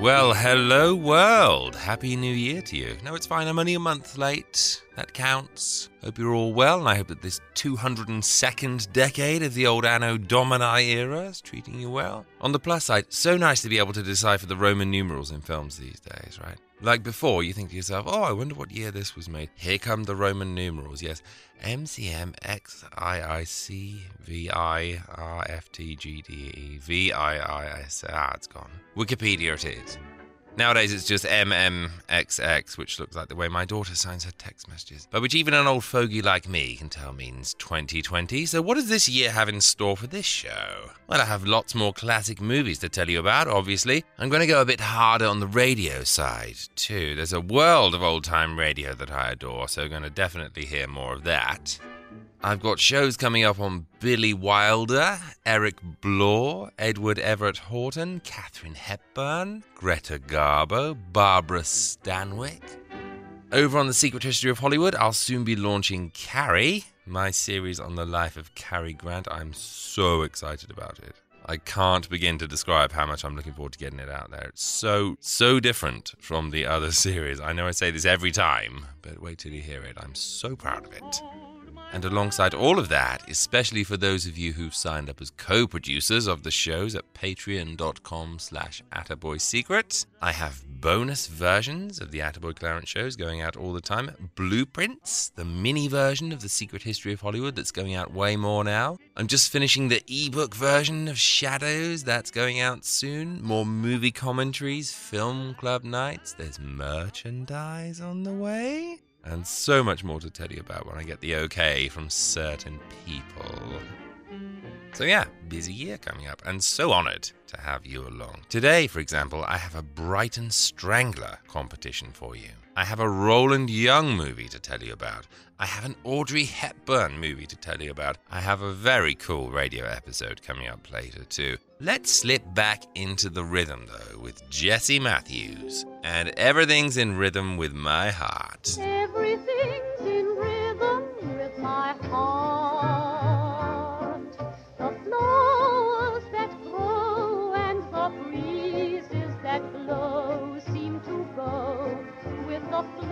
Well, hello world. Happy New Year to you. No, it's fine. I'm only a month late. That counts. Hope you're all well, and I hope that this 202nd decade of the old Anno Domini era is treating you well. On the plus side, so nice to be able to decipher the Roman numerals in films these days, right? Like before, you think to yourself, oh, I wonder what year this was made. Here come the Roman numerals. Yes, MCM Ah, it's gone. Wikipedia it is. Nowadays it's just MMXX, which looks like the way my daughter signs her text messages, but which even an old fogey like me can tell means 2020. So, what does this year have in store for this show? Well, I have lots more classic movies to tell you about, obviously. I'm going to go a bit harder on the radio side, too. There's a world of old time radio that I adore, so I'm going to definitely hear more of that. I've got shows coming up on Billy Wilder, Eric Blore, Edward Everett Horton, Katharine Hepburn, Greta Garbo, Barbara Stanwyck. Over on The Secret History of Hollywood, I'll soon be launching Carrie, my series on the life of Cary Grant. I'm so excited about it. I can't begin to describe how much I'm looking forward to getting it out there. It's so, so different from the other series. I know I say this every time, but wait till you hear it. I'm so proud of it. And alongside all of that, especially for those of you who've signed up as co-producers of the shows at patreon.com slash Secret, I have bonus versions of the Attaboy Clarence shows going out all the time. Blueprints, the mini version of The Secret History of Hollywood that's going out way more now. I'm just finishing the ebook version of Shadows that's going out soon. More movie commentaries, film club nights. There's merchandise on the way and so much more to tell you about when I get the okay from certain people. So, yeah, busy year coming up, and so honoured to have you along. Today, for example, I have a Brighton Strangler competition for you. I have a Roland Young movie to tell you about. I have an Audrey Hepburn movie to tell you about. I have a very cool radio episode coming up later, too. Let's slip back into the rhythm, though, with Jessie Matthews. And everything's in rhythm with my heart. Everything's with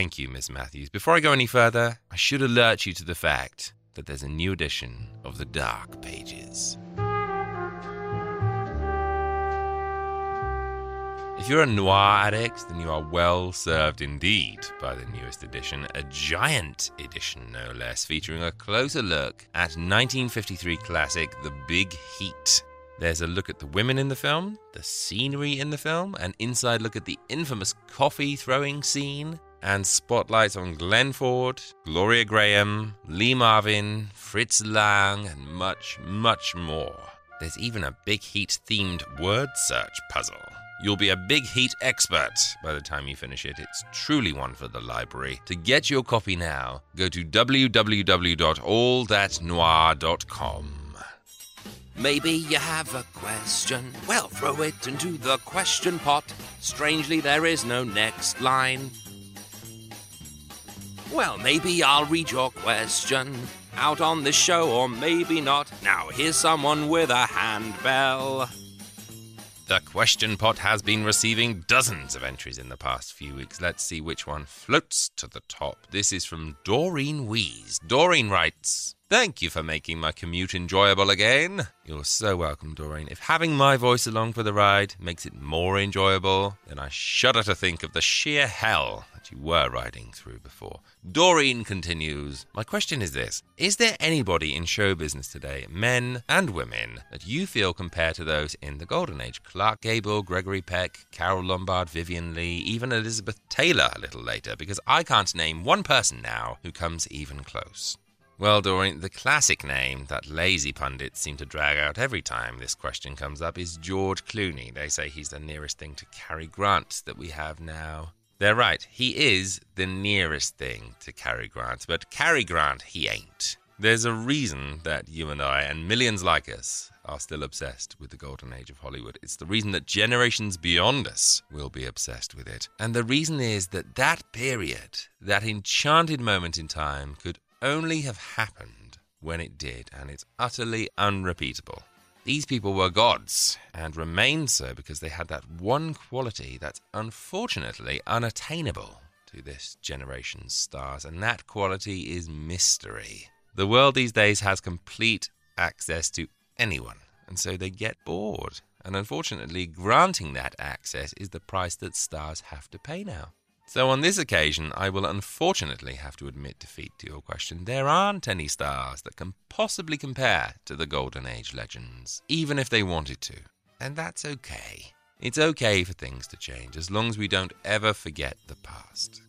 Thank you, Miss Matthews. Before I go any further, I should alert you to the fact that there's a new edition of the Dark Pages. If you're a noir addict, then you are well served indeed by the newest edition, a giant edition no less, featuring a closer look at 1953 classic The Big Heat. There's a look at the women in the film, the scenery in the film, an inside look at the infamous coffee throwing scene, and spotlights on Glenn Ford, Gloria Grahame, Lee Marvin, Fritz Lang, and much, much more. There's even a Big Heat themed word search puzzle. You'll be a Big Heat expert by the time you finish it. It's truly one for the library. To get your copy now, go to www.allthatnoir.com. Maybe you have a question. Well, throw it into the question pot. Strangely, there is no next line. Well, maybe I'll read your question out on the show, or maybe not. Now, here's someone with a handbell. The question pot has been receiving dozens of entries in the past few weeks. Let's see which one floats to the top. This is from Doreen Wees. Doreen writes, Thank you for making my commute enjoyable again. You're so welcome, Doreen. If having my voice along for the ride makes it more enjoyable, then I shudder to think of the sheer hell you were riding through before. Doreen continues My question is this Is there anybody in show business today, men and women, that you feel compare to those in the Golden Age? Clark Gable, Gregory Peck, Carole Lombard, Vivien Leigh, even Elizabeth Taylor a little later, because I can't name one person now who comes even close. Well, Doreen, the classic name that lazy pundits seem to drag out every time this question comes up is George Clooney. They say he's the nearest thing to Cary Grant that we have now. They're right, he is the nearest thing to Cary Grant, but Cary Grant, he ain't. There's a reason that you and I, and millions like us, are still obsessed with the golden age of Hollywood. It's the reason that generations beyond us will be obsessed with it. And the reason is that that period, that enchanted moment in time, could only have happened when it did, and it's utterly unrepeatable. These people were gods, and remain so because they had that one quality that's unfortunately unattainable to this generation's stars, and that quality is mystery. The world these days has complete access to anyone, and so they get bored. And unfortunately, granting that access is the price that stars have to pay now. So, on this occasion, I will unfortunately have to admit defeat to your question. There aren't any stars that can possibly compare to the Golden Age legends, even if they wanted to. And that's okay. It's okay for things to change, as long as we don't ever forget the past.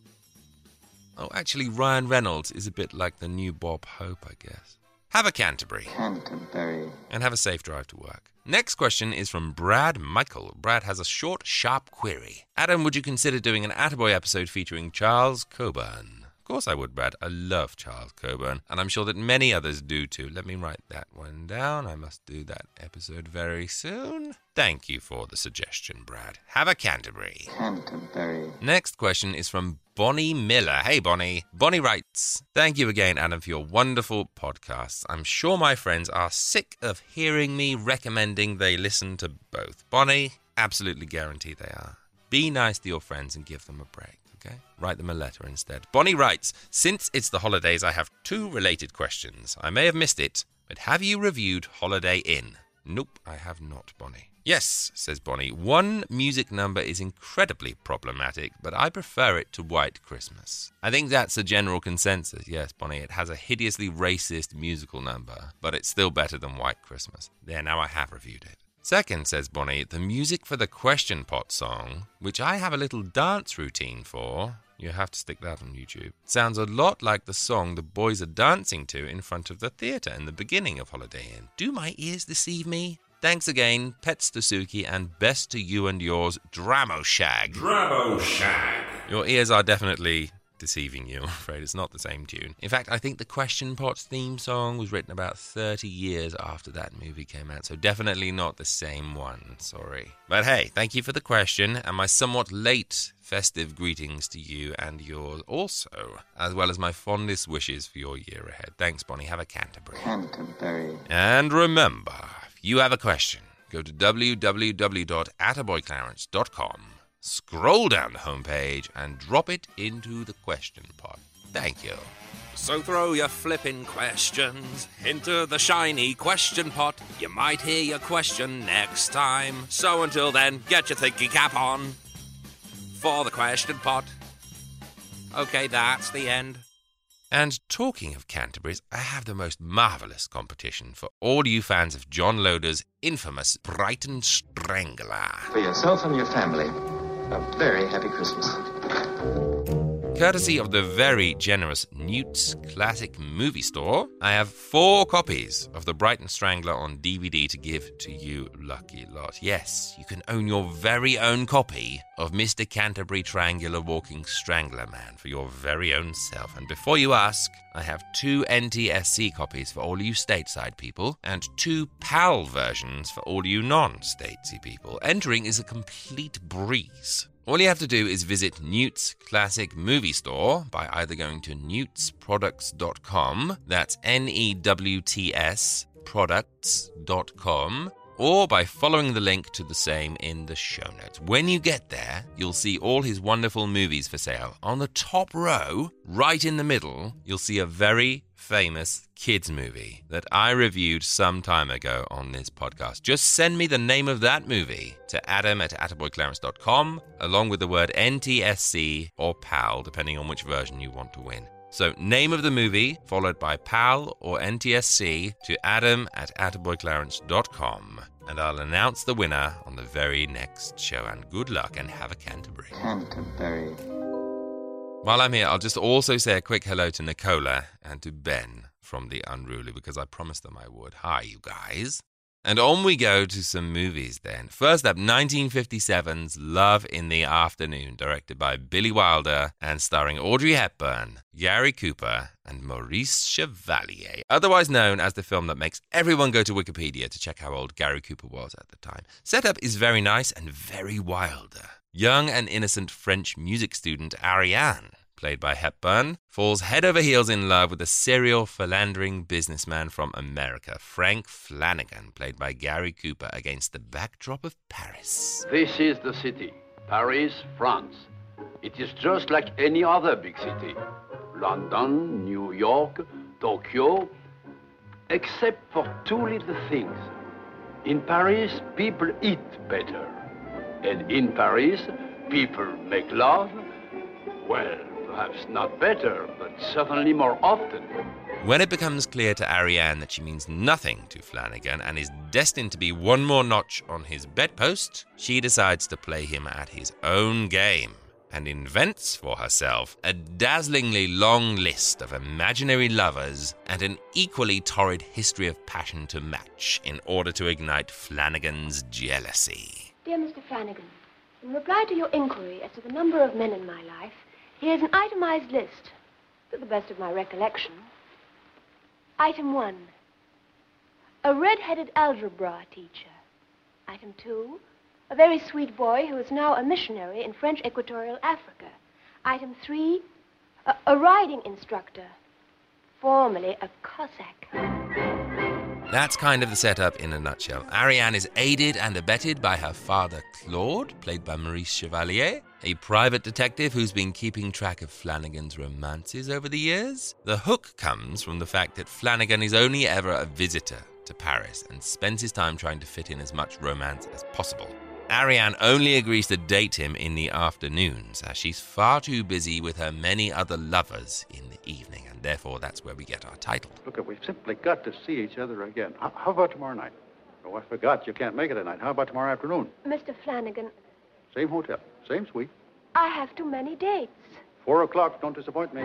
Oh, actually, Ryan Reynolds is a bit like the new Bob Hope, I guess. Have a Canterbury. Canterbury. And have a safe drive to work. Next question is from Brad Michael. Brad has a short, sharp query. Adam, would you consider doing an Attaboy episode featuring Charles Coburn? Of course I would, Brad. I love Charles Coburn, and I'm sure that many others do too. Let me write that one down. I must do that episode very soon. Thank you for the suggestion, Brad. Have a Canterbury. Canterbury. Next question is from Bonnie Miller. Hey, Bonnie. Bonnie writes Thank you again, Adam, for your wonderful podcasts. I'm sure my friends are sick of hearing me recommending they listen to both. Bonnie, absolutely guarantee they are. Be nice to your friends and give them a break. Okay? Write them a letter instead. Bonnie writes Since it's the holidays, I have two related questions. I may have missed it, but have you reviewed Holiday Inn? Nope, I have not, Bonnie. Yes, says Bonnie. One music number is incredibly problematic, but I prefer it to White Christmas. I think that's a general consensus. Yes, Bonnie, it has a hideously racist musical number, but it's still better than White Christmas. There, now I have reviewed it. Second, says Bonnie, the music for the Question Pot song, which I have a little dance routine for, you have to stick that on YouTube, sounds a lot like the song the boys are dancing to in front of the theatre in the beginning of Holiday Inn. Do my ears deceive me? Thanks again, Pets to Suki, and best to you and yours, Dramoshag. Dramoshag. Your ears are definitely deceiving you, I'm afraid. It's not the same tune. In fact, I think the Question Pots theme song was written about 30 years after that movie came out, so definitely not the same one. Sorry. But hey, thank you for the question, and my somewhat late festive greetings to you and yours also, as well as my fondest wishes for your year ahead. Thanks, Bonnie. Have a Canterbury. Canterbury. And remember, if you have a question, go to www.attaboyclarence.com scroll down the homepage, and drop it into the question pot. Thank you. So throw your flippin' questions into the shiny question pot. You might hear your question next time. So until then, get your thinking cap on for the question pot. Okay, that's the end. And talking of Canterbury's, I have the most marvellous competition for all you fans of John Loder's infamous Brighton Strangler. For yourself and your family, a very happy Christmas. Courtesy of the very generous Newt's Classic Movie Store, I have four copies of The Brighton Strangler on DVD to give to you lucky lot. Yes, you can own your very own copy of Mr. Canterbury Triangular Walking Strangler Man for your very own self. And before you ask, I have two NTSC copies for all you stateside people and two PAL versions for all you non statesy people. Entering is a complete breeze. All you have to do is visit Newt's Classic Movie Store by either going to newtsproducts.com, that's N E W T S products.com, or by following the link to the same in the show notes. When you get there, you'll see all his wonderful movies for sale. On the top row, right in the middle, you'll see a very famous kids movie that I reviewed some time ago on this podcast. Just send me the name of that movie to adam at attaboyclarence.com along with the word NTSC or PAL, depending on which version you want to win. So, name of the movie, followed by PAL or NTSC to adam at attaboyclarence.com, and I'll announce the winner on the very next show. And good luck and have a Canterbury. Canterbury. While I'm here, I'll just also say a quick hello to Nicola and to Ben from The Unruly because I promised them I would. Hi, you guys. And on we go to some movies then. First up, 1957's Love in the Afternoon, directed by Billy Wilder and starring Audrey Hepburn, Gary Cooper, and Maurice Chevalier, otherwise known as the film that makes everyone go to Wikipedia to check how old Gary Cooper was at the time. Setup is very nice and very Wilder. Young and innocent French music student Ariane played by Hepburn, falls head over heels in love with a serial philandering businessman from America, Frank Flanagan, played by Gary Cooper, against the backdrop of Paris. This is the city, Paris, France. It is just like any other big city London, New York, Tokyo, except for two little things. In Paris, people eat better. And in Paris, people make love, well, perhaps not better, but certainly more often. When it becomes clear to Ariane that she means nothing to Flanagan and is destined to be one more notch on his bedpost, she decides to play him at his own game and invents for herself a dazzlingly long list of imaginary lovers and an equally torrid history of passion to match in order to ignite Flanagan's jealousy. Dear Mr. Flanagan, in reply to your inquiry as to the number of men in my life, here's an itemized list, to the best of my recollection. Item one, a red-headed algebra teacher. Item two, a very sweet boy who is now a missionary in French Equatorial Africa. Item three, a, a riding instructor, formerly a Cossack. That's kind of the setup in a nutshell. Ariane is aided and abetted by her father, Claude, played by Maurice Chevalier, a private detective who's been keeping track of Flanagan's romances over the years. The hook comes from the fact that Flanagan is only ever a visitor to Paris and spends his time trying to fit in as much romance as possible. Ariane only agrees to date him in the afternoons, as she's far too busy with her many other lovers in the evening, and therefore that's where we get our title. Look, we've simply got to see each other again. How, how about tomorrow night? Oh, I forgot you can't make it tonight. How about tomorrow afternoon? Mr. Flanagan, Same hotel, same suite. I have too many dates. Four o'clock. Don't disappoint me.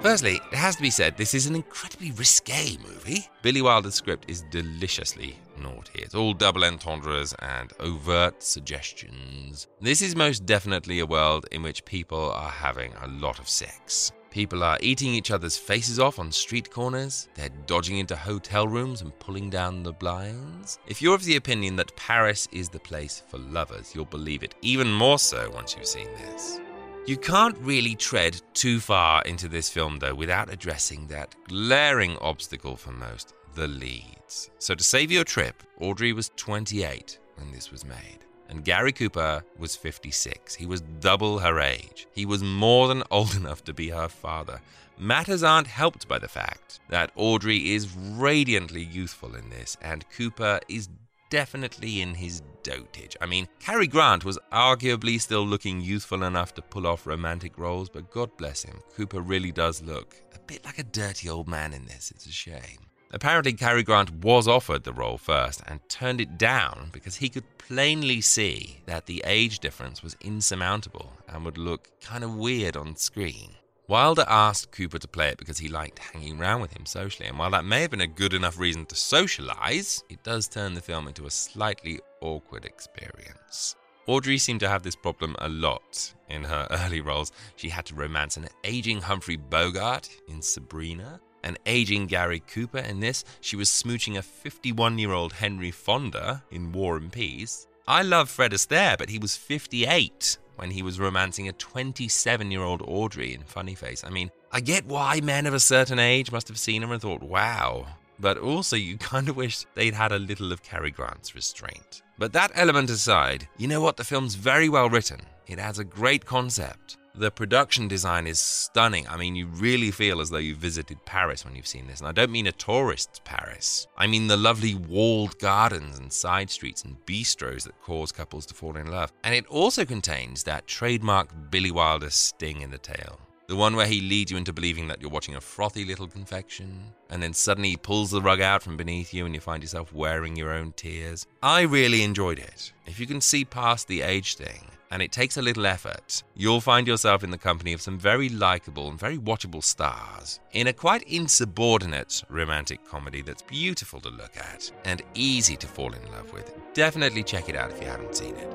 Firstly, it has to be said this is an incredibly risque movie. Billy Wilder's script is deliciously naughty. It's all double entendres and overt suggestions. This is most definitely a world in which people are having a lot of sex. People are eating each other's faces off on street corners. They're dodging into hotel rooms and pulling down the blinds. If you're of the opinion that Paris is the place for lovers, you'll believe it even more so once you've seen this. You can't really tread too far into this film, though, without addressing that glaring obstacle for most the leads. So, to save your trip, Audrey was 28 when this was made. And Gary Cooper was 56. He was double her age. He was more than old enough to be her father. Matters aren't helped by the fact that Audrey is radiantly youthful in this, and Cooper is definitely in his dotage. I mean, Cary Grant was arguably still looking youthful enough to pull off romantic roles, but God bless him, Cooper really does look a bit like a dirty old man in this. It's a shame. Apparently, Cary Grant was offered the role first and turned it down because he could plainly see that the age difference was insurmountable and would look kind of weird on screen. Wilder asked Cooper to play it because he liked hanging around with him socially, and while that may have been a good enough reason to socialize, it does turn the film into a slightly awkward experience. Audrey seemed to have this problem a lot in her early roles. She had to romance an aging Humphrey Bogart in Sabrina, an aging Gary Cooper in this. She was smooching a 51 year old Henry Fonda in War and Peace. I love Fred Astaire, but he was 58 when he was romancing a 27 year old Audrey in Funny Face. I mean, I get why men of a certain age must have seen her and thought, wow. But also, you kind of wish they'd had a little of Cary Grant's restraint. But that element aside, you know what? The film's very well written. It has a great concept. The production design is stunning. I mean, you really feel as though you visited Paris when you've seen this. And I don't mean a tourist's Paris. I mean the lovely walled gardens and side streets and bistros that cause couples to fall in love. And it also contains that trademark Billy Wilder sting in the tail. The one where he leads you into believing that you're watching a frothy little confection, and then suddenly he pulls the rug out from beneath you and you find yourself wearing your own tears. I really enjoyed it. If you can see past the age thing, and it takes a little effort, you'll find yourself in the company of some very likable and very watchable stars in a quite insubordinate romantic comedy that's beautiful to look at and easy to fall in love with. Definitely check it out if you haven't seen it.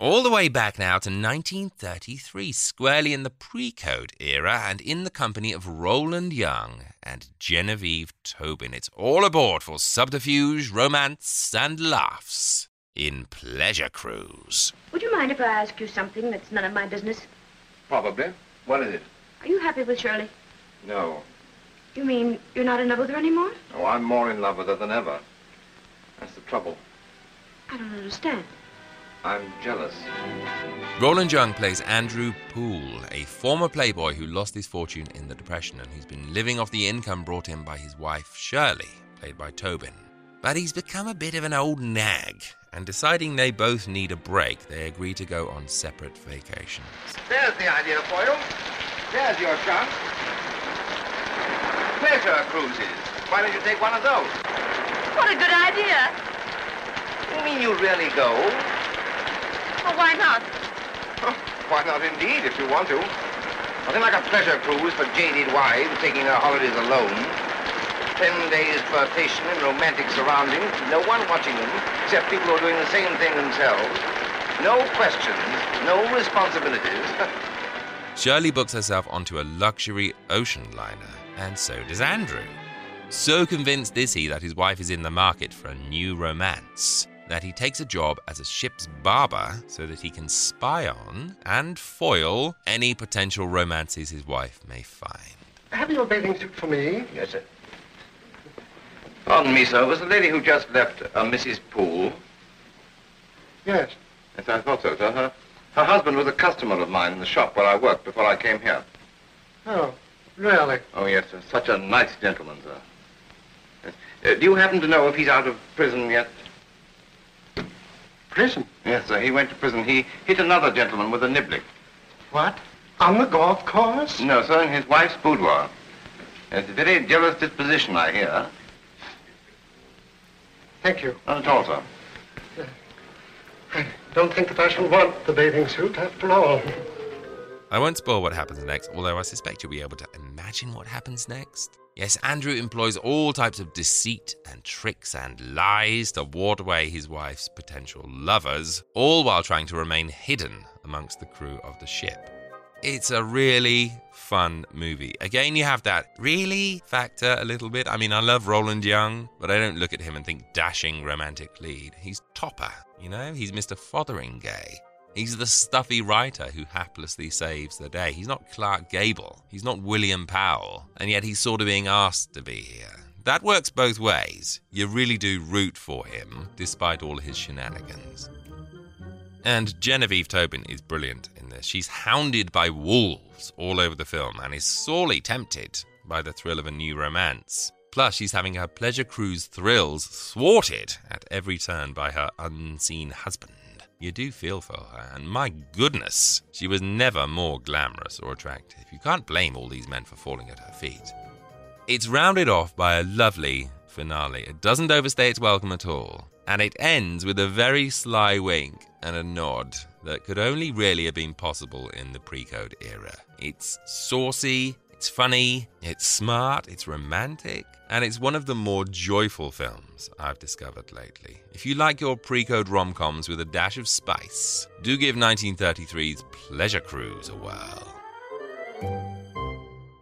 All the way back now to 1933, squarely in the pre code era, and in the company of Roland Young and Genevieve Tobin. It's all aboard for subterfuge, romance, and laughs in Pleasure Cruise. Would you mind if I ask you something that's none of my business? Probably. What is it? Are you happy with Shirley? No. You mean you're not in love with her anymore? Oh, I'm more in love with her than ever. That's the trouble. I don't understand. I'm jealous. Roland Young plays Andrew Poole, a former playboy who lost his fortune in the Depression and who's been living off the income brought in by his wife Shirley, played by Tobin. But he's become a bit of an old nag, and deciding they both need a break, they agree to go on separate vacations. There's the idea for you. There's your chance. Pleasure cruises. Why don't you take one of those? What a good idea. You mean you really go? Well, why not? Oh, why not indeed, if you want to. Nothing like a pleasure cruise for jaded wives taking their holidays alone. Ten days flirtation in romantic surroundings, no one watching them, except people who are doing the same thing themselves. No questions, no responsibilities. Shirley books herself onto a luxury ocean liner, and so does Andrew. So convinced is he that his wife is in the market for a new romance that he takes a job as a ship's barber so that he can spy on and foil any potential romances his wife may find. Have you a bathing suit for me? yes, sir. Pardon me, sir. Was the lady who just left a Mrs. Poole? Yes. Yes, I thought so, sir. Her, her husband was a customer of mine in the shop where I worked before I came here. Oh, really? Oh, yes, sir. Such a nice gentleman, sir. Yes. Uh, do you happen to know if he's out of prison yet? Prison? Yes, sir. He went to prison. He hit another gentleman with a niblick. What? On the golf course? No, sir, in his wife's boudoir. It's a very jealous disposition, I hear. Thank you. Not at all, sir. I don't think that I shall want the bathing suit after all. I won't spoil what happens next, although I suspect you'll be able to imagine what happens next. Yes, Andrew employs all types of deceit and tricks and lies to ward away his wife's potential lovers, all while trying to remain hidden amongst the crew of the ship. It's a really fun movie. Again, you have that really factor a little bit. I mean, I love Roland Young, but I don't look at him and think dashing romantic lead. He's Topper, you know? He's Mr. Fotheringay. He's the stuffy writer who haplessly saves the day. He's not Clark Gable. He's not William Powell. And yet he's sort of being asked to be here. That works both ways. You really do root for him, despite all his shenanigans. And Genevieve Tobin is brilliant this. She's hounded by wolves all over the film and is sorely tempted by the thrill of a new romance. Plus, she's having her pleasure cruise thrills thwarted at every turn by her unseen husband. You do feel for her, and my goodness, she was never more glamorous or attractive. You can't blame all these men for falling at her feet. It's rounded off by a lovely finale. It doesn't overstay its welcome at all, and it ends with a very sly wink and a nod that could only really have been possible in the pre code era. It's saucy, it's funny, it's smart, it's romantic, and it's one of the more joyful films I've discovered lately. If you like your pre code rom coms with a dash of spice, do give 1933's Pleasure Cruise a whirl.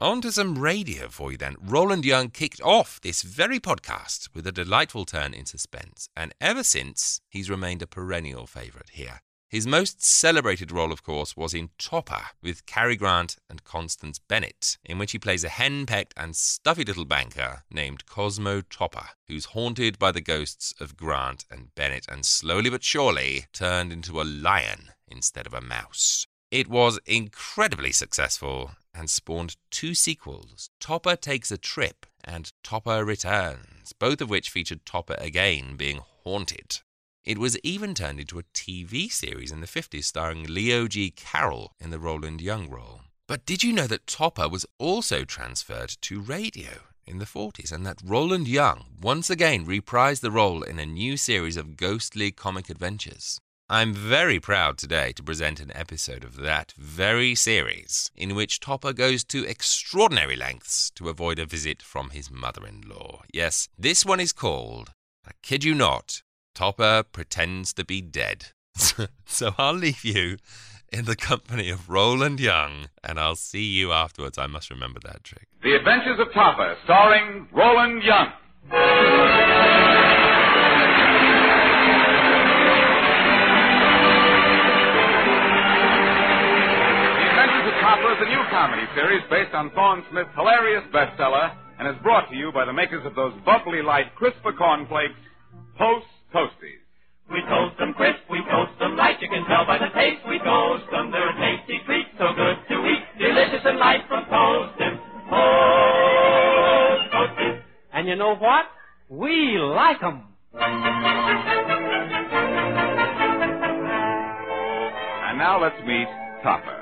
On to some radio for you then. Roland Young kicked off this very podcast with a delightful turn in suspense, and ever since, he's remained a perennial favourite here. His most celebrated role, of course, was in Topper with Cary Grant and Constance Bennett, in which he plays a hen-pecked and stuffy little banker named Cosmo Topper, who's haunted by the ghosts of Grant and Bennett and slowly but surely turned into a lion instead of a mouse. It was incredibly successful and spawned two sequels Topper Takes a Trip and Topper Returns, both of which featured Topper again being haunted. It was even turned into a TV series in the 50s starring Leo G. Carroll in the Roland Young role. But did you know that Topper was also transferred to radio in the 40s and that Roland Young once again reprised the role in a new series of ghostly comic adventures? I'm very proud today to present an episode of that very series in which Topper goes to extraordinary lengths to avoid a visit from his mother in law. Yes, this one is called, I kid you not, Topper pretends to be dead. so I'll leave you in the company of Roland Young, and I'll see you afterwards. I must remember that trick. The Adventures of Topper, starring Roland Young. The Adventures of Topper is a new comedy series based on Thorne Smith's hilarious bestseller and is brought to you by the makers of those bubbly light crisper cornflakes, Post Toasties. We toast them crisp, we toast them light. You can tell by the taste we toast them. They're a tasty treat, so good to eat. Delicious and light from toasted. Post Toasties. And you know what? We like 'em. And now let's meet Topper.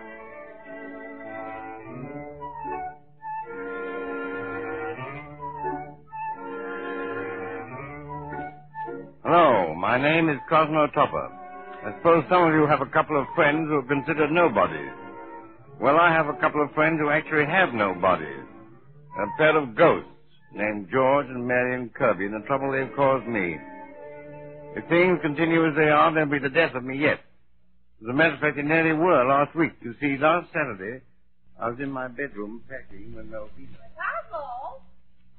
Hello, my name is Cosmo Topper. I suppose some of you have a couple of friends who are considered nobodies. Well, I have a couple of friends who actually have no bodies. A pair of ghosts named George and Marion Kirby, and the trouble they've caused me. If things continue as they are, they'll be the death of me yet. As a matter of fact, they nearly were last week. You see, last Saturday, I was in my bedroom packing when Melvina. Cosmo?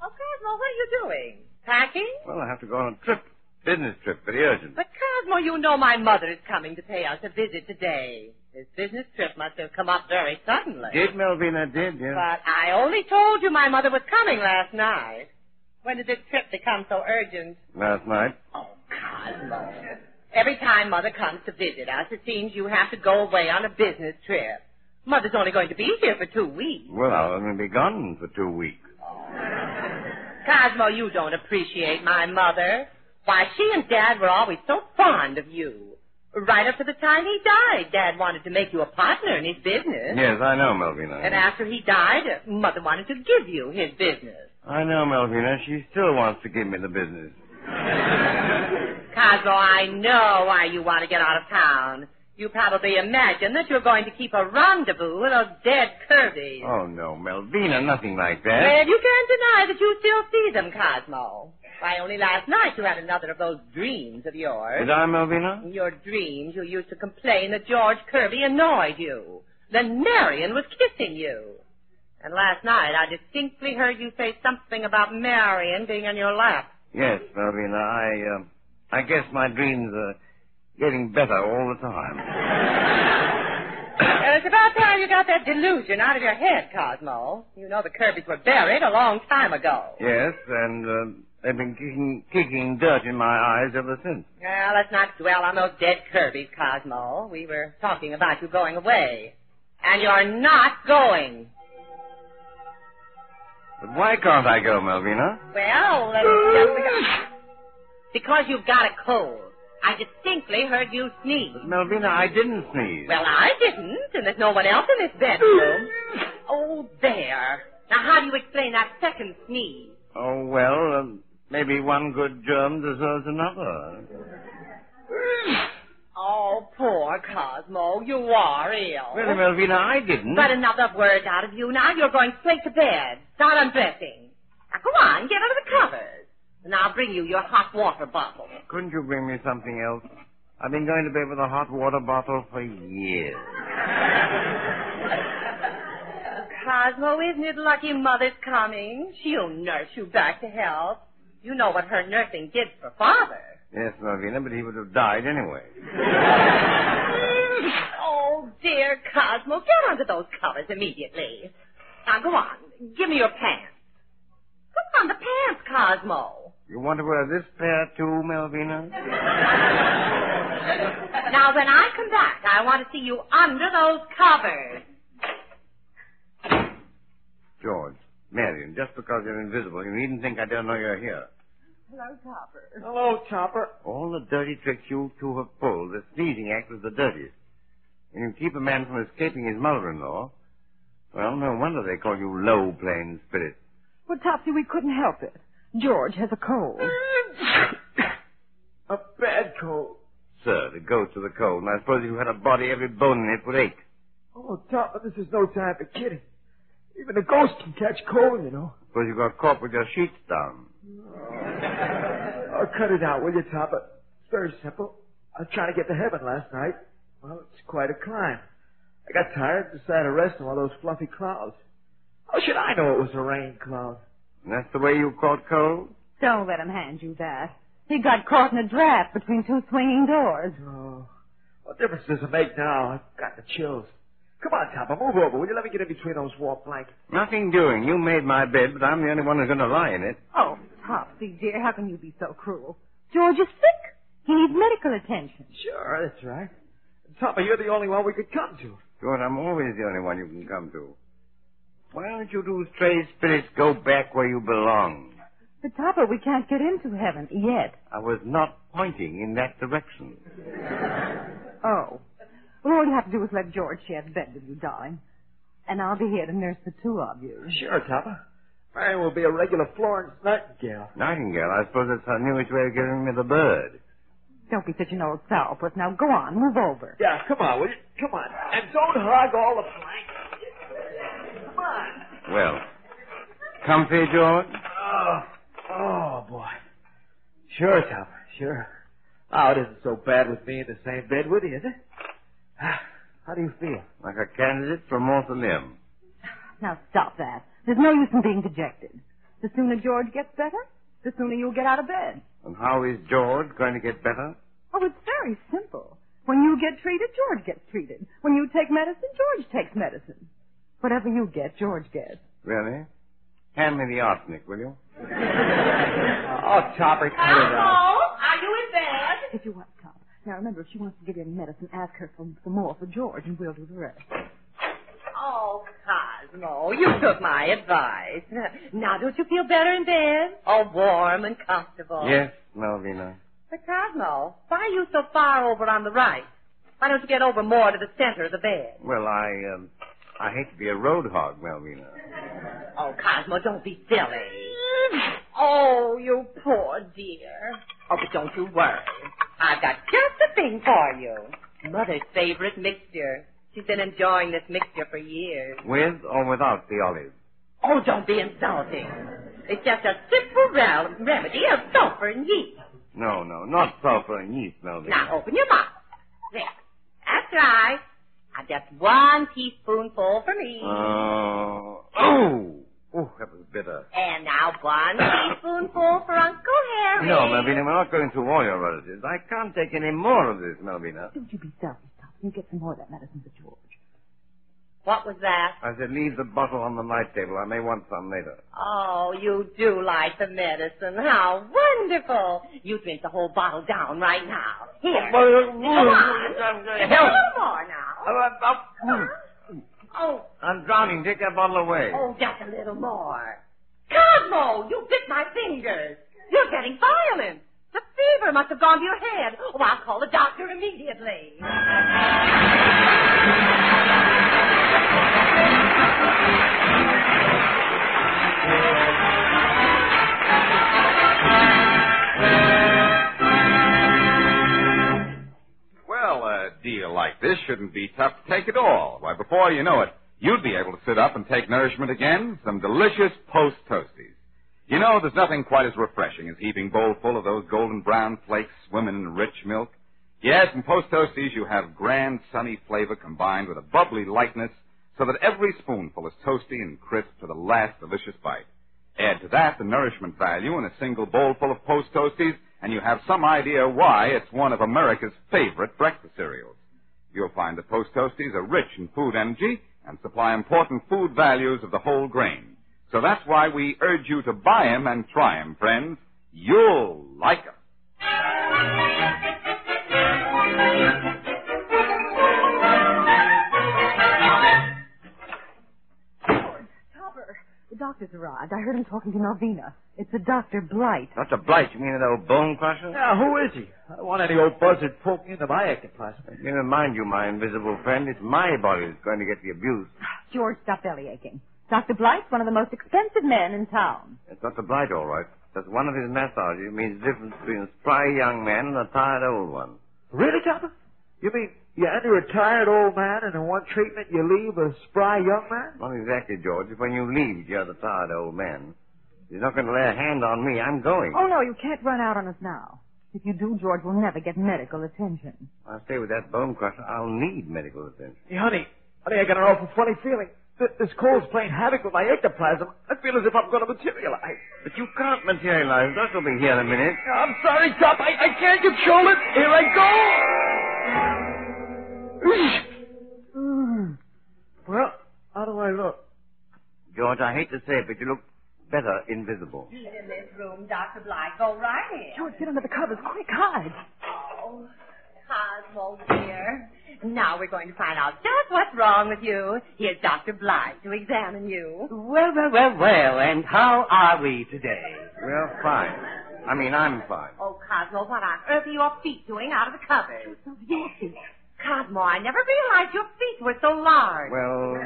Oh, Cosmo, what are you doing? Packing? Well, I have to go on a trip. Business trip, very urgent. But, Cosmo, you know my mother is coming to pay us a visit today. This business trip must have come up very suddenly. Did Melvina? Did, yes. But I only told you my mother was coming last night. When did this trip become so urgent? Last night. Oh, Cosmo. Every time Mother comes to visit us, it seems you have to go away on a business trip. Mother's only going to be here for two weeks. Well, I'll only be gone for two weeks. Cosmo, you don't appreciate my mother. Why, she and Dad were always so fond of you. Right up to the time he died, Dad wanted to make you a partner in his business. Yes, I know, Melvina. And after he died, uh, Mother wanted to give you his business. I know, Melvina. She still wants to give me the business. Cosmo, I know why you want to get out of town. You probably imagine that you're going to keep a rendezvous with those dead Kirby's. Oh, no, Melvina, nothing like that. Well, you can't deny that you still see them, Cosmo. Why, only last night you had another of those dreams of yours. Did I, Melvina? In your dreams, you used to complain that George Kirby annoyed you. Then Marion was kissing you. And last night I distinctly heard you say something about Marion being on your lap. Yes, Melvina, I, uh, I guess my dreams are getting better all the time. Uh, it's about time you got that delusion out of your head, Cosmo? You know the Kirbys were buried a long time ago. Yes, and uh, they've been kicking, kicking dirt in my eyes ever since. Well, let's not dwell on those dead Kirbys, Cosmo. We were talking about you going away. And you're not going. But why can't I go, Melvina? Well, just... Because you've got a cold. I distinctly heard you sneeze. But Melvina, I didn't sneeze. Well, I didn't, and there's no one else in this bedroom. oh, there. Now, how do you explain that second sneeze? Oh, well, um, maybe one good germ deserves another. Oh, poor Cosmo, you are ill. Really, Melvina, I didn't. But another word out of you. Now you're going straight to bed. Start undressing. Now, go on, get under the covers. And I'll bring you your hot water bottle. Couldn't you bring me something else? I've been going to bed with a hot water bottle for years. Cosmo, isn't it lucky Mother's coming? She'll nurse you back to health. You know what her nursing did for Father. Yes, Melvina, but he would have died anyway. oh, dear Cosmo, get under those covers immediately. Now, go on. Give me your pants. Put on the pants, Cosmo. You want to wear this pair too, Melvina? Now, when I come back, I want to see you under those covers. George, Marion, just because you're invisible, you needn't think I don't know you're here. Hello, Topper. Hello, Chopper. All the dirty tricks you two have pulled, the sneezing act was the dirtiest. And you keep a man from escaping his mother-in-law. Well, no wonder they call you low-plane spirit. Well, Topsy, we couldn't help it. George has a cold. A bad cold. Sir, the ghost of the cold. And I suppose if you had a body, every bone in it would ache. Oh, Topper, this is no time for kidding. Even a ghost can catch cold, you know. Suppose you got caught with your sheets down. Oh, cut it out, will you, Topper? It's very simple. I was trying to get to heaven last night. Well, it's quite a climb. I got tired and decided to rest on all those fluffy clouds. How should I know it was a rain cloud? And that's the way you caught cold? Don't let him hand you that. He got caught in a draft between two swinging doors. Oh, what difference does it make now? I've got the chills. Come on, Topper, move over. Will you let me get in between those warm blankets? Nothing doing. You made my bed, but I'm the only one who's going to lie in it. Oh, Topsy, dear, how can you be so cruel? George is sick. He needs medical attention. Sure, that's right. Topper, you're the only one we could come to. George, I'm always the only one you can come to. Why don't you two stray spirits go back where you belong? But, Topper, we can't get into heaven yet. I was not pointing in that direction. Oh. Well, all you have to do is let George share the bed with you, darling. And I'll be here to nurse the two of you. Sure, Topper. Marion will be a regular Florence Nightingale. Nightingale, I suppose that's her newest way of giving me the bird. Don't be such an old sourpuss. Now go on, move over. Yeah, come on, will you? Come on. And don't hog all the blankets. Come on. Well, comfy, George? Oh, oh, boy. Sure, Topper, sure. Oh, it isn't so bad with me in the same bed with you, is it? Ah, how do you feel? Like a candidate for mausoleum. Now stop that. There's no use in being dejected. The sooner George gets better, the sooner you'll get out of bed. And how is George going to get better? Oh, it's very simple. When you get treated, George gets treated. When you take medicine, George takes medicine. Whatever you get, George gets. Really? Hand me the arsenic, will you? Oh, Topper, cut it out. are you in bed? If you want, Tom. Now remember, if she wants to give you any medicine, ask her for some more for George, and we'll do the rest. Oh, Cosmo, you took my advice. Now, don't you feel better in bed? Oh, warm and comfortable. Yes, Melvina. But, Cosmo, why are you so far over on the right? Why don't you get over more to the center of the bed? Well, I, um, I hate to be a road hog, Melvina. Oh, Cosmo, don't be silly. Oh, you poor dear. Oh, but don't you worry. I've got just the thing for you. Mother's favorite mixture. She's been enjoying this mixture for years. With or without the olive? Oh, don't be insulting. It's just a simple rel- remedy of sulfur and yeast. No, no, not sulfur and yeast, Melvina. Now, open your mouth. There. That's right. Now, just one teaspoonful for me. Oh. oh! Oh, that was bitter. And now one teaspoonful for Uncle Harry. No, Melvina, we're not going through all your relatives. I can't take any more of this, Melvina. Don't you be selfish, Tom. You get some more of that medicine for George. What was that? I said leave the bottle on the night table. I may want some later. Oh, you do like the medicine. How wonderful. You drink the whole bottle down right now. Here. Oh, Come on. A little more now. Oh, oh, I'm drowning. Take that bottle away. oh, just a little more. Cosmo, you bit my fingers. You're getting violent. Fever must have gone to your head. Oh, I'll call the doctor immediately. Well, a deal like this shouldn't be tough to take at all. Why, before you know it, you'd be able to sit up and take nourishment again. Some delicious post toasties. You know, there's nothing quite as refreshing as heaping bowl full of those golden brown flakes swimming in rich milk. Yes, in post toasties you have grand sunny flavor combined with a bubbly lightness so that every spoonful is toasty and crisp to the last delicious bite. Add to that the nourishment value in a single bowl full of post toasties, and you have some idea why it's one of America's favorite breakfast cereals. You'll find that post toasties are rich in food energy and supply important food values of the whole grain. So that's why we urge you to buy 'em and try 'em, friends. You'll like 'em. Topper, the doctor's arrived. I heard him talking to Melvina. It's a Dr. Blight. Dr. Blight, you mean that old bone crusher? Now, who is he? I don't want any old buzzard poking into my ectoplasm. Let me remind you, my invisible friend, it's my body that's going to get the abuse. George, stop belly aching. Dr. Blight's one of the most expensive men in town. It's Dr. Blight, all right. That's one of his massages means the difference between a spry young man and a tired old one. Really, Topper? You mean you're a retired old man and in one treatment you leave a spry young man? Not exactly, George. When you leave, you're the tired old man. He's not going to lay a hand on me. I'm going. Oh, no, you can't run out on us now. If you do, George will never get medical attention. I'll stay with that bone crusher. I'll need medical attention. Hey, honey, honey, I got an awful funny feeling. Th- This cold's playing havoc with my ectoplasm. I feel as if I'm going to materialize. But you can't materialize. Doc will be here in a minute. I'm sorry, Top. I, I can't control it. Here I go. well, how do I look? George, I hate to say it, but you look better invisible. He's in this room, Dr. Blight. Go right in. George, get under the covers. Quick, hide. Oh, Cosmo, dear. Now we're going to find out just what's wrong with you. Here's Dr. Blythe to examine you. Well, well, well, well, and how are we today? Well, fine. I mean, I'm fine. Oh, Cosmo, what on earth are your feet doing out of the cupboard? Your feet. Cosmo, I never realized your feet were so large. Well,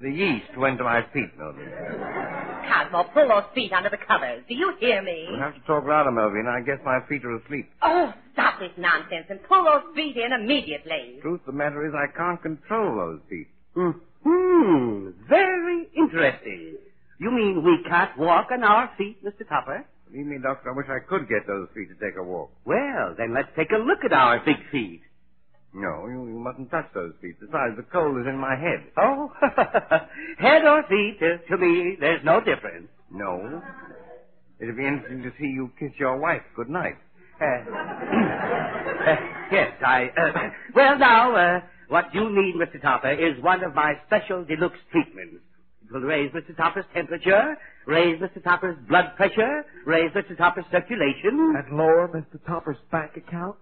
the yeast went to my feet, Melvin. Cosmo, pull those feet under the covers. Do you hear me? You'll have to talk louder, Melvin. I guess my feet are asleep. Oh, stop this nonsense and pull those feet in immediately. Truth of the matter is, I can't control those feet. Hmm, very interesting. You mean we can't walk on our feet, Mr. Topper? Believe me, Doctor, I wish I could get those feet to take a walk. Well, then let's take a look at our big feet. No, you, you mustn't touch those feet. Besides, the cold is in my head. Oh, head or feet, uh, to me, there's no difference. No. It'd be interesting to see you kiss your wife good night. Uh, uh, yes, I. Uh, well, now, uh, what you need, Mr. Topper, is one of my special deluxe treatments. It will raise Mr. Topper's temperature, raise Mr. Topper's blood pressure, raise Mr. Topper's circulation. And lower Mr. Topper's bank account?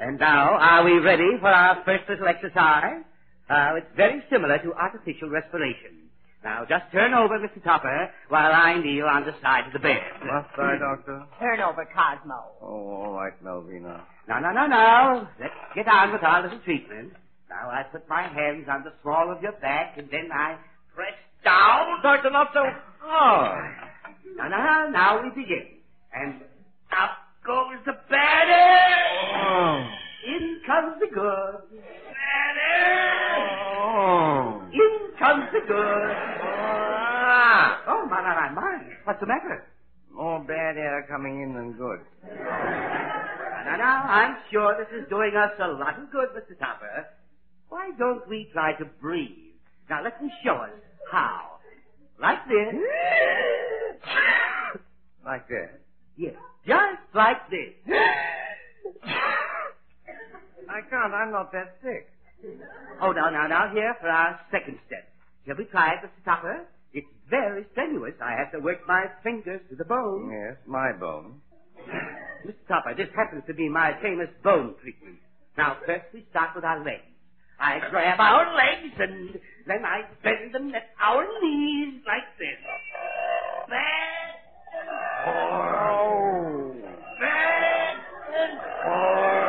And now, are we ready for our first little exercise? Uh, it's very similar to artificial respiration. Now, just turn over, Mr. Topper, while I kneel on the side of the bed. Must I, Doctor? Turn over, Cosmo. Oh, all right, Melvina. No, no, no, no. Let's get on with our little treatment. Now, I put my hands on the small of your back, and then I press down. Doctor, not so hard. No, no, no. Now we begin. And up goes the batter. Oh. In comes the good. Batter. Oh. In comes the good. Ah. Oh, my, my, my, my. What's the matter? More bad air coming in than good. Now, now, I'm sure this is doing us a lot of good, Mr. Topper. Why don't we try to breathe? Now, let me show us how. Like this. Like that. Yes, just like this. I can't. I'm not that sick. Oh, now, now, now, here for our second step. Shall we try it, Mr. Topper? It's very strenuous. I have to work my fingers to the bone. Yes, my bone. Mr. Topper, this happens to be my famous bone treatment. Now, first we start with our legs. I grab our legs and then I bend them at our knees like this. Back and forth. Back and forth.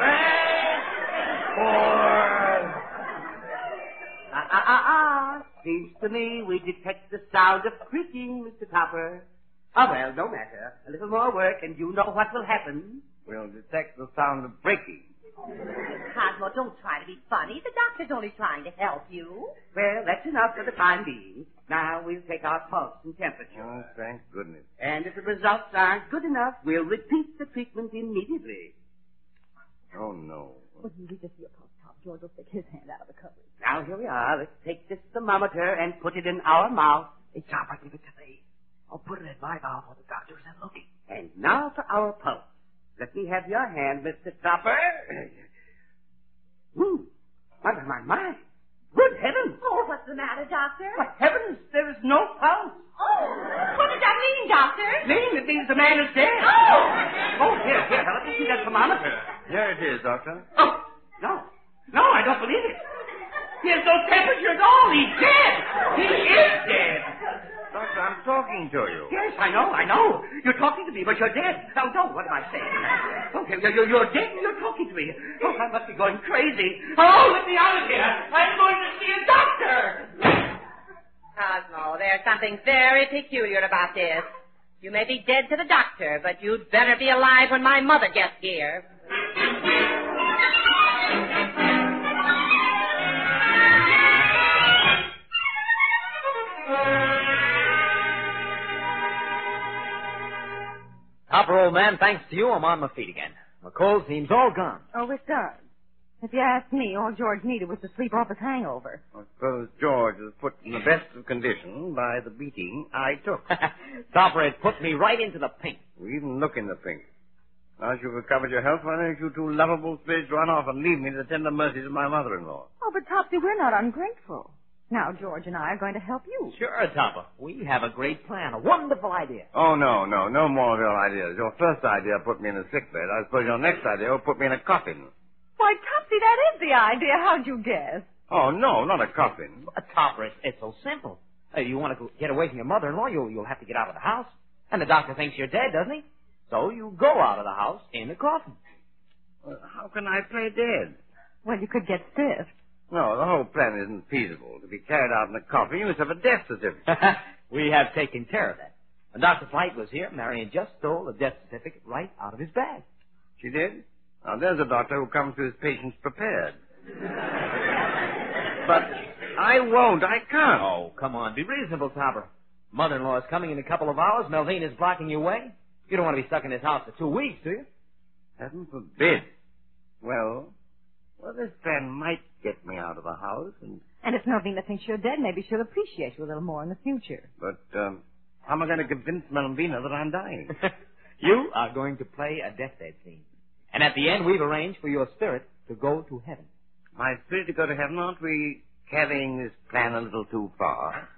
Back and forth. Ah, ah, ah, ah. Seems to me we detect the sound of creaking, Mr. Topper. Oh, ah, well, no matter. A little more work and you know what will happen. We'll detect the sound of breaking. Cosmo, don't try to be funny. The doctor's only trying to help you. Well, that's enough for the time being. Now we'll take our pulse and temperature. Oh, thank goodness. And if the results aren't good enough, we'll repeat the treatment immediately. Oh, no. Well, you just see a pulse, Tom. George will stick his hand out of the cupboard. Now here we are. Let's take this thermometer and put it in our mouth. Hey, Topper, give it to me. I'll put it in my mouth while the doctor isn't looking. And now for our pulse. Let me have your hand, Mr. Topper. Hmm. My, my, my. Good heavens. Oh, what's the matter, Doctor? What heavens, there is no pulse. Oh, what does that mean, Doctor? Name, it means the man is dead. Oh! Oh, here, here, let me see that thermometer. Here it is, Doctor. Oh, no. No, I don't believe it. He has no temperature at all. He's dead. He is dead. Doctor, I'm talking to you. Yes, I know, I know. You're talking to me, but you're dead. Now, no, what am I saying? Okay, you're, you're dead and you're talking to me. Oh, I must be going crazy. Oh, let me out of here. I'm going to see a doctor. Cosmo, there's something very peculiar about this. You may be dead to the doctor, but you'd better be alive when my mother gets here. Topper, old man, thanks to you, I'm on my feet again. My cold seems all gone. Oh, it does. If you ask me, all George needed was to sleep off his hangover. I suppose George was put in the best of condition by the beating I took. Topper, it put me right into the pink. We even look in the pink. Now that you've recovered your health, why don't you two lovable spirits run off and leave me to the tender mercies of my mother-in-law? Oh, but Topsy, we're not ungrateful. Now George and I are going to help you. Sure, Topper. We have a great plan, a wonderful idea. Oh, no, no, no more of your ideas. Your first idea put me in a sick bed. I suppose your next idea will put me in a coffin. Why, Topsy, that is the idea. How'd you guess? Oh, no, not a coffin. A Topper, it's, it's so simple. Uh, you want to get away from your mother-in-law, you'll, you'll have to get out of the house. And the doctor thinks you're dead, doesn't he? So you go out of the house in a coffin. Well, how can I play dead? Well, you could get stiff. No, the whole plan isn't feasible. To be carried out in a coffin, you must have a death certificate. we have taken care of that. When Dr. Flight was here, Marion just stole the death certificate right out of his bag. She did? Now, there's a doctor who comes to his patients prepared. but I won't. I can't. Oh, come on. Be reasonable, Topper. Mother-in-law is coming in a couple of hours. Melvina is blocking your way. You don't want to be stuck in this house for two weeks, do you? Heaven forbid. Well, well, this plan might get me out of the house, and And if Melvina thinks you're dead, maybe she'll appreciate you a little more in the future. but um, how am I going to convince Melvina that I'm dying? You are going to play a deathbed scene. And at the end, we've arranged for your spirit to go to heaven. My spirit to go to heaven, aren't we carrying this plan a little too far?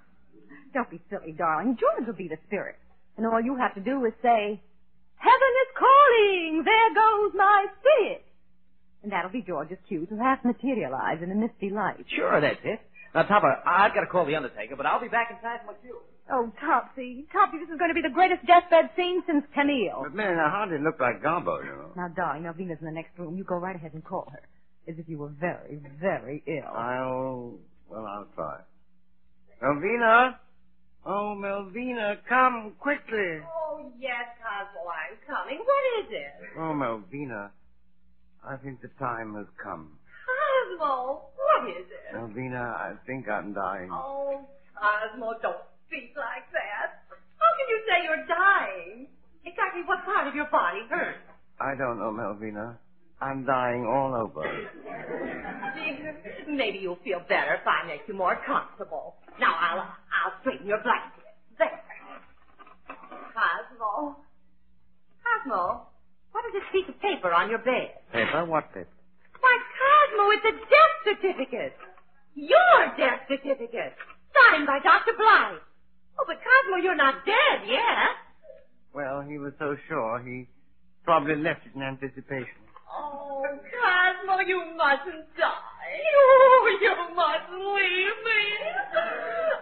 Don't be silly, darling. George will be the spirit. And all you have to do is say, Heaven is calling! There goes my spirit! And that'll be George's cue to half materialize in a misty light. Sure, that's it. Now, Topper, I've got to call the undertaker, but I'll be back in time for my cue. Oh, Topsy, Topsy, this is going to be the greatest deathbed scene since Camille. But, man, I hardly look like Garbo, you know. Now, darling, Melvina's in the next room. You go right ahead and call her. As if you were very, very ill. I'll, well, I'll try. Melvina? Oh, Melvina, come quickly. Oh, yes, Cosmo, I'm coming. What is it? Oh, Melvina, I think the time has come. Cosmo, what is it? Melvina, I think I'm dying. Oh, Cosmo, don't speak like that. How can you say you're dying? Exactly what part of your body hurts? I don't know, Melvina. I'm dying all over. Dear, maybe you'll feel better if I make you more comfortable. Now I'll I'll straighten your blanket. There. Cosmo. Cosmo, is this piece of paper on your bed? Paper? What paper? Why, Cosmo, it's a death certificate. Your death certificate. Signed by Dr. Blythe. Oh, but Cosmo, you're not dead yet. Well, he was so sure he probably left it in anticipation. Oh, Cosmo, you mustn't die. Oh, you mustn't leave me.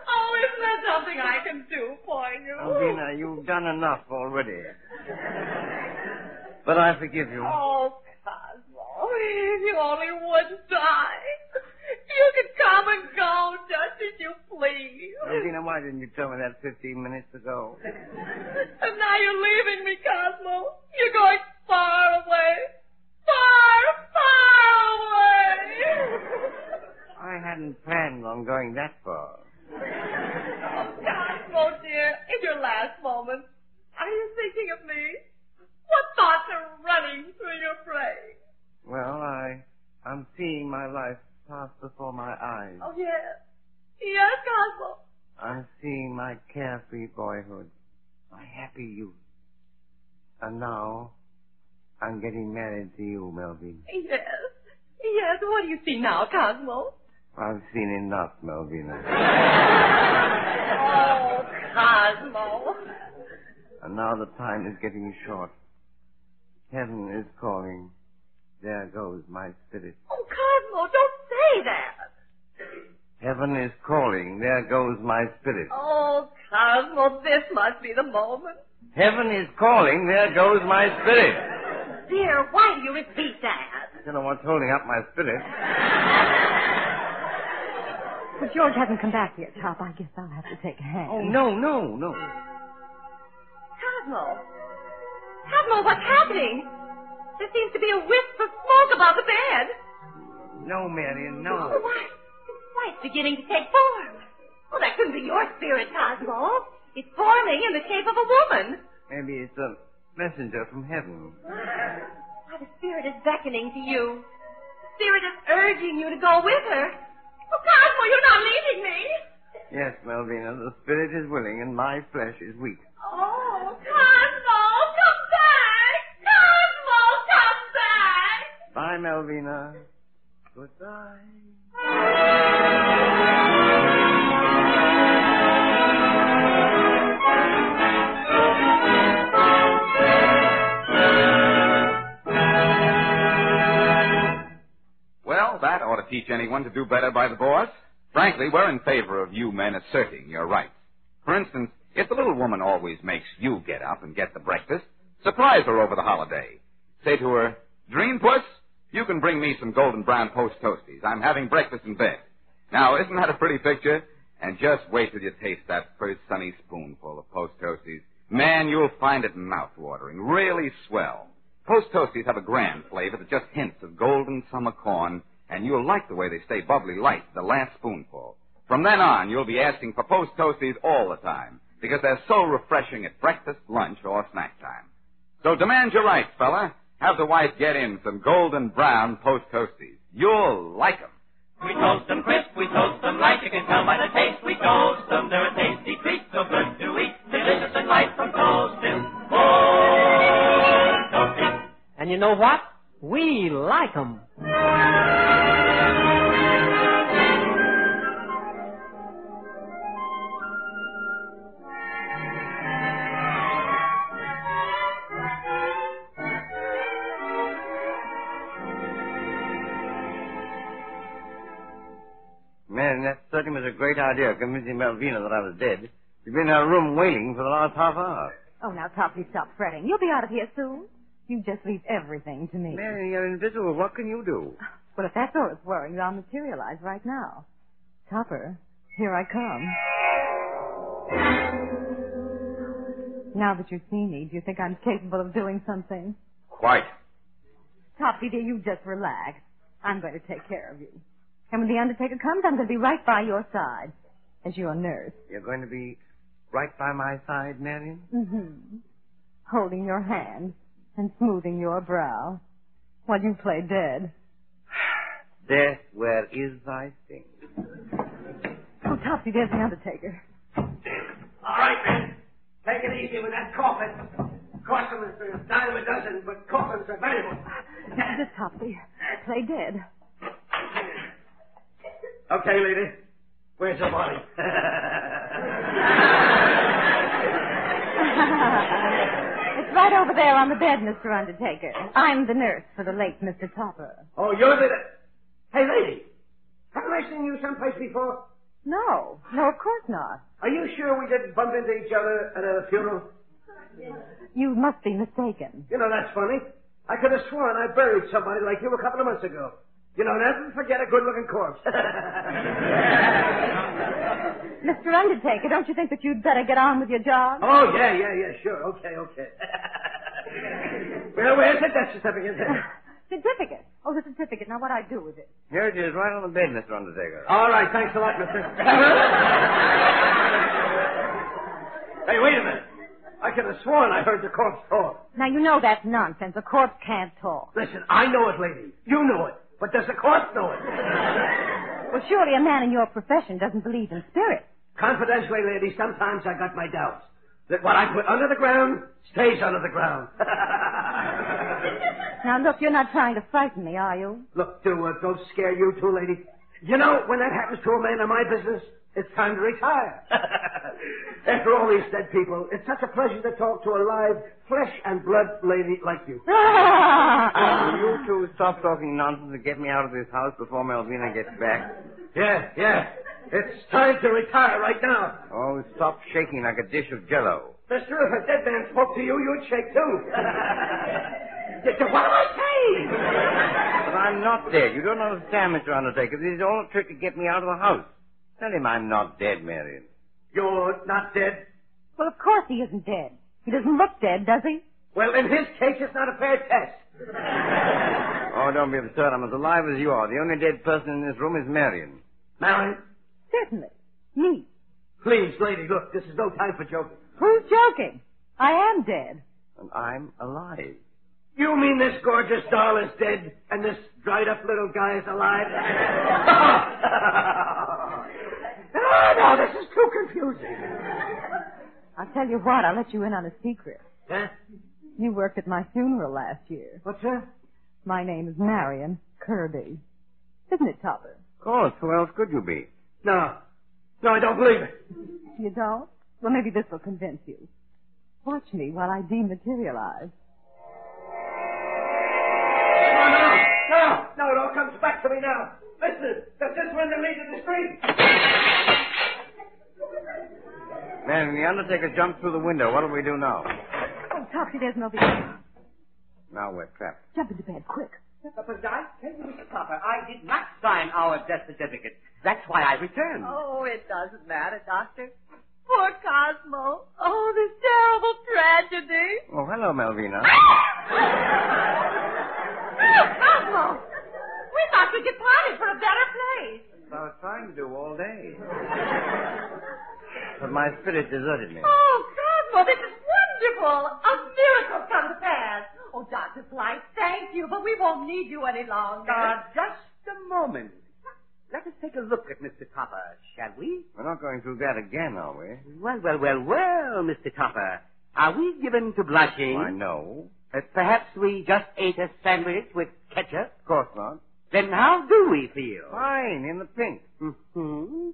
Oh, isn't there something I can do for you? Alvina, you've done enough already. But I forgive you. Oh, Cosmo, if you only wouldn't die. You could come and go just as you please. Alvina, why didn't you tell me that 15 minutes ago? And now you're leaving me, Cosmo. You're going far away. Far, far away. I hadn't planned on going that far. Oh, Cosmo, dear, in your last moments, are you thinking of me? What thoughts are running through your brain? Well, I, I'm seeing my life pass before my eyes. Oh, yes. Yes, Cosmo. I'm seeing my carefree boyhood, my happy youth. And now, I'm getting married to you, Melvin. Yes. Yes, what do you see now, Cosmo? I've seen enough, Melvina. Oh, Cosmo. And now the time is getting short. Heaven is calling. There goes my spirit. Oh, Cosmo, don't say that. Heaven is calling. There goes my spirit. Oh, Cosmo, this must be the moment. Heaven is calling. There goes my spirit. Dear, why do you repeat that? I don't know what's holding up my spirit. But George hasn't come back yet, Top. I guess I'll have to take a hand. Oh, no, no, no. Cosmo. Cosmo, what's happening? There seems to be a wisp of smoke above the bed. No, Marion, no. Oh, why? Why, it's beginning to take form. Oh, that couldn't be your spirit, Cosmo. It's forming in the shape of a woman. Maybe it's a messenger from heaven. Why, the spirit is beckoning to you. The spirit is urging you to go with her. Oh, Cosmo, you're not leaving me. Yes, Melvina, the spirit is willing and my flesh is weak. Oh, Cosmo, come back! Cosmo, come back! Bye, Melvina. Goodbye. Well, that ought to teach anyone to do better by the boss. Frankly, we're in favor of you men asserting your rights. For instance, if the little woman always makes you get up and get the breakfast, surprise her over the holiday. Say to her, Dream Puss, you can bring me some golden brown post toasties. I'm having breakfast in bed. Now, isn't that a pretty picture? And just wait till you taste that first sunny spoonful of post toasties. Man, you'll find it mouth-watering, really swell. Post toasties have a grand flavor that just hints of golden summer corn, and you'll like the way they stay bubbly light the last spoonful. From then on, you'll be asking for post toasties all the time, because they're so refreshing at breakfast, lunch, or snack time. So demand your rights, fella. Have the wife get in some golden brown post toasties. You'll like 'em. We toast them crisp, we toast them light. You can tell by the taste we toast them. They're a tasty treat, so good to eat. Delicious and light from toasting. Oh, toasting. And you know what? We like 'em. Man, that certainly was a great idea, of convincing Melvina that I was dead. She's been in her room waiting for the last half hour. Oh, now, Toppy, stop fretting. You'll be out of here soon. You just leave everything to me. Mary, you're invisible. What can you do? Well, if that's all it's worrying, I'll materialize right now. Topper, here I come. Now that you've seen me, do you think I'm capable of doing something? Quite. Toppy, dear, you just relax. I'm going to take care of you. And when the undertaker comes, I'm going to be right by your side as your nurse. You're going to be right by my side, Marion? Mm-hmm. Holding your hand and smoothing your brow while you play dead. Death, where is thy sting? Oh, Topsy, there's the undertaker. All right, men. Take it easy with that coffin. Cost them is a dime a dozen, but coffins are valuable. This Topsy. Play dead. Okay, lady. Where's your body? it's right over there on the bed, Mr. Undertaker. I'm the nurse for the late Mr. Topper. oh, you're the... Hey, lady. Haven't I seen you someplace before? No, no, of course not. Are you sure we didn't bump into each other at a funeral? You must be mistaken. You know, that's funny. I could have sworn I buried somebody like you a couple of months ago. You know, never forget a good-looking corpse. Mr. Undertaker, don't you think that you'd better get on with your job? oh, yeah, yeah, yeah, sure. Okay, okay. well, where's the death certificate? Certificate. Oh, the certificate. Now, what I do with it? Here it is, right on the bed, Mr. Undertaker. All right, thanks a lot, mister. hey, wait a minute. I could have sworn I heard the corpse talk. Now, you know that's nonsense. A corpse can't talk. Listen, I know it, lady. You know it. But does the court know it? Well, surely a man in your profession doesn't believe in spirits. Confidentially, lady, sometimes I got my doubts. That what I put under the ground stays under the ground. Now, look, you're not trying to frighten me, are you? Look, do uh, don't scare you too, lady. You know, when that happens to a man in my business, it's time to retire. After all these dead people, it's such a pleasure to talk to a live, flesh and blood lady like you. Will you two stop talking nonsense and get me out of this house before Melvina gets back? Yeah, yeah. It's time to retire right now. Oh, stop shaking like a dish of jello. Mister, if a dead man spoke to you, you'd shake too. what am I saying? But I'm not dead. You don't understand, Mr. Undertaker. This is all a trick to get me out of the house. Tell him I'm not dead, Marion. You're not dead? Well, of course he isn't dead. He doesn't look dead, does he? Well, in his case, it's not a fair test. Oh, don't be absurd. I'm as alive as you are. The only dead person in this room is Marion. Marion, Certainly. Me. please, lady, look, this is no time for joking. Who's joking? I am dead. And I'm alive. You mean this gorgeous doll is dead and this dried up little guy is alive? oh, no, this is too confusing. I'll tell you what, I'll let you in on a secret. Huh? You worked at my funeral last year. What's that? My name is Marion Kirby. Isn't it, Topper? Of course. Who else could you be? No. No, I don't believe it. You don't? Well, maybe this will convince you. Watch me while I dematerialize. No, no, no, no, it all comes back to me now. Listen, does this window lead to the street? Man, the Undertaker jumped through the window. What'll we do now? Oh, Topsy, there's no big... Now we're trapped. Jump into bed, quick. But I tell you, Mr. Topper, I did not sign our death certificate. That's why I returned. Oh, it doesn't matter, Doctor. Poor Cosmo. Oh, this terrible tragedy. Oh, hello, Melvina. Ah! Oh, Cosmo! We thought we'd departed for a better place. I was trying to do all day. But my spirit deserted me. Oh, Cosmo, this is wonderful. A miracle come to pass. Oh, Dr. Blythe, thank you, but we won't need you any longer. Uh, just a moment. Let us take a look at Mr. Topper, shall we? We're not going through that again, are we? Well, well, well, well, Mr. Topper. Are we given to blushing? Why, no. Uh, perhaps we just ate a sandwich with ketchup? Of course not. Then how do we feel? Fine, in the pink. hmm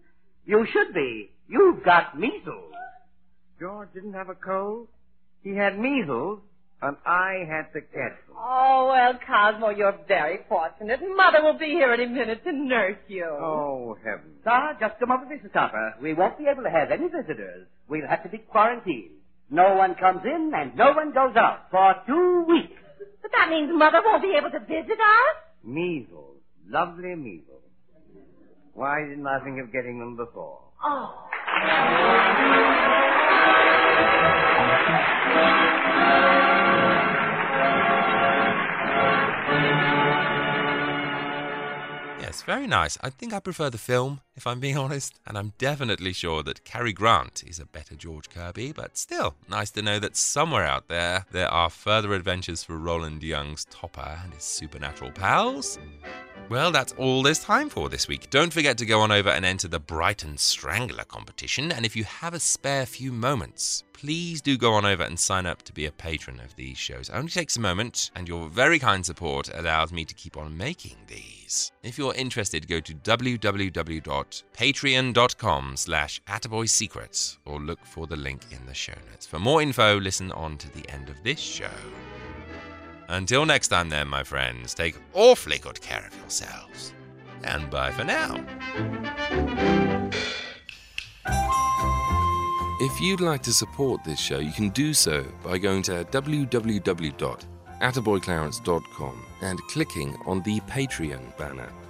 You should be. You've got measles. George didn't have a cold. He had measles, and I had to catch them. Oh, well, Cosmo, you're very fortunate. Mother will be here any minute to nurse you. Oh, heavens. Sir, just a moment, Mr. Topper. We won't be able to have any visitors. We'll have to be quarantined. No one comes in and no one goes out for two weeks. But that means Mother won't be able to visit us? Measles. Lovely measles. Why didn't I think of getting them before? Oh. Yes, very nice. I think I prefer the film, if I'm being honest, and I'm definitely sure that Cary Grant is a better George Kirby, but still, nice to know that somewhere out there there are further adventures for Roland Young's Topper and his supernatural pals. Well, that's all there's time for this week. Don't forget to go on over and enter the Brighton Strangler competition. And if you have a spare few moments, please do go on over and sign up to be a patron of these shows. It only takes a moment, and your very kind support allows me to keep on making these. If you're interested, go to www.patreon.com slash attaboysecrets or look for the link in the show notes. For more info, listen on to the end of this show. Until next time, then, my friends, take awfully good care of yourselves. And bye for now. If you'd like to support this show, you can do so by going to www.attaboyclarence.com and clicking on the Patreon banner.